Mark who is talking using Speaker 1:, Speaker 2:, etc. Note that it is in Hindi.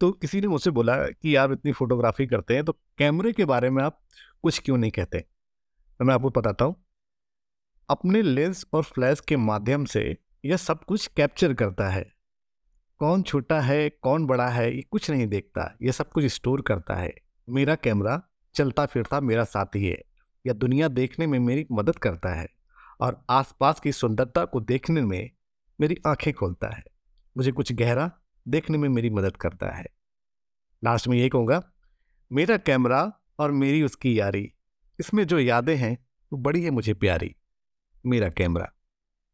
Speaker 1: तो किसी ने मुझसे बोला कि आप इतनी फोटोग्राफी करते हैं तो कैमरे के बारे में आप कुछ क्यों नहीं कहते? तो मैं आपको बताता हूँ। अपने लेंस और फ्लैश के माध्यम से यह सब कुछ कैप्चर करता है। कौन छोटा है, कौन बड़ा है, ये कुछ नहीं देखता यह सब कुछ स्टोर करता है। मेरा कैमरा चलता फिरता मेरा साथी है यह दुनिया देखने में मेरी मदद करता है, और आसपास की सुंदरता को देखने में मेरी आँखें खोलता है। मुझे कुछ गहरा देखने में मेरी मदद करता है। लास्ट में यही कहूँगा, मेरा कैमरा और मेरी उसकी यारी, इसमें जो यादें हैं, वो बड़ी है मुझे प्यारी। मेरा कैमरा।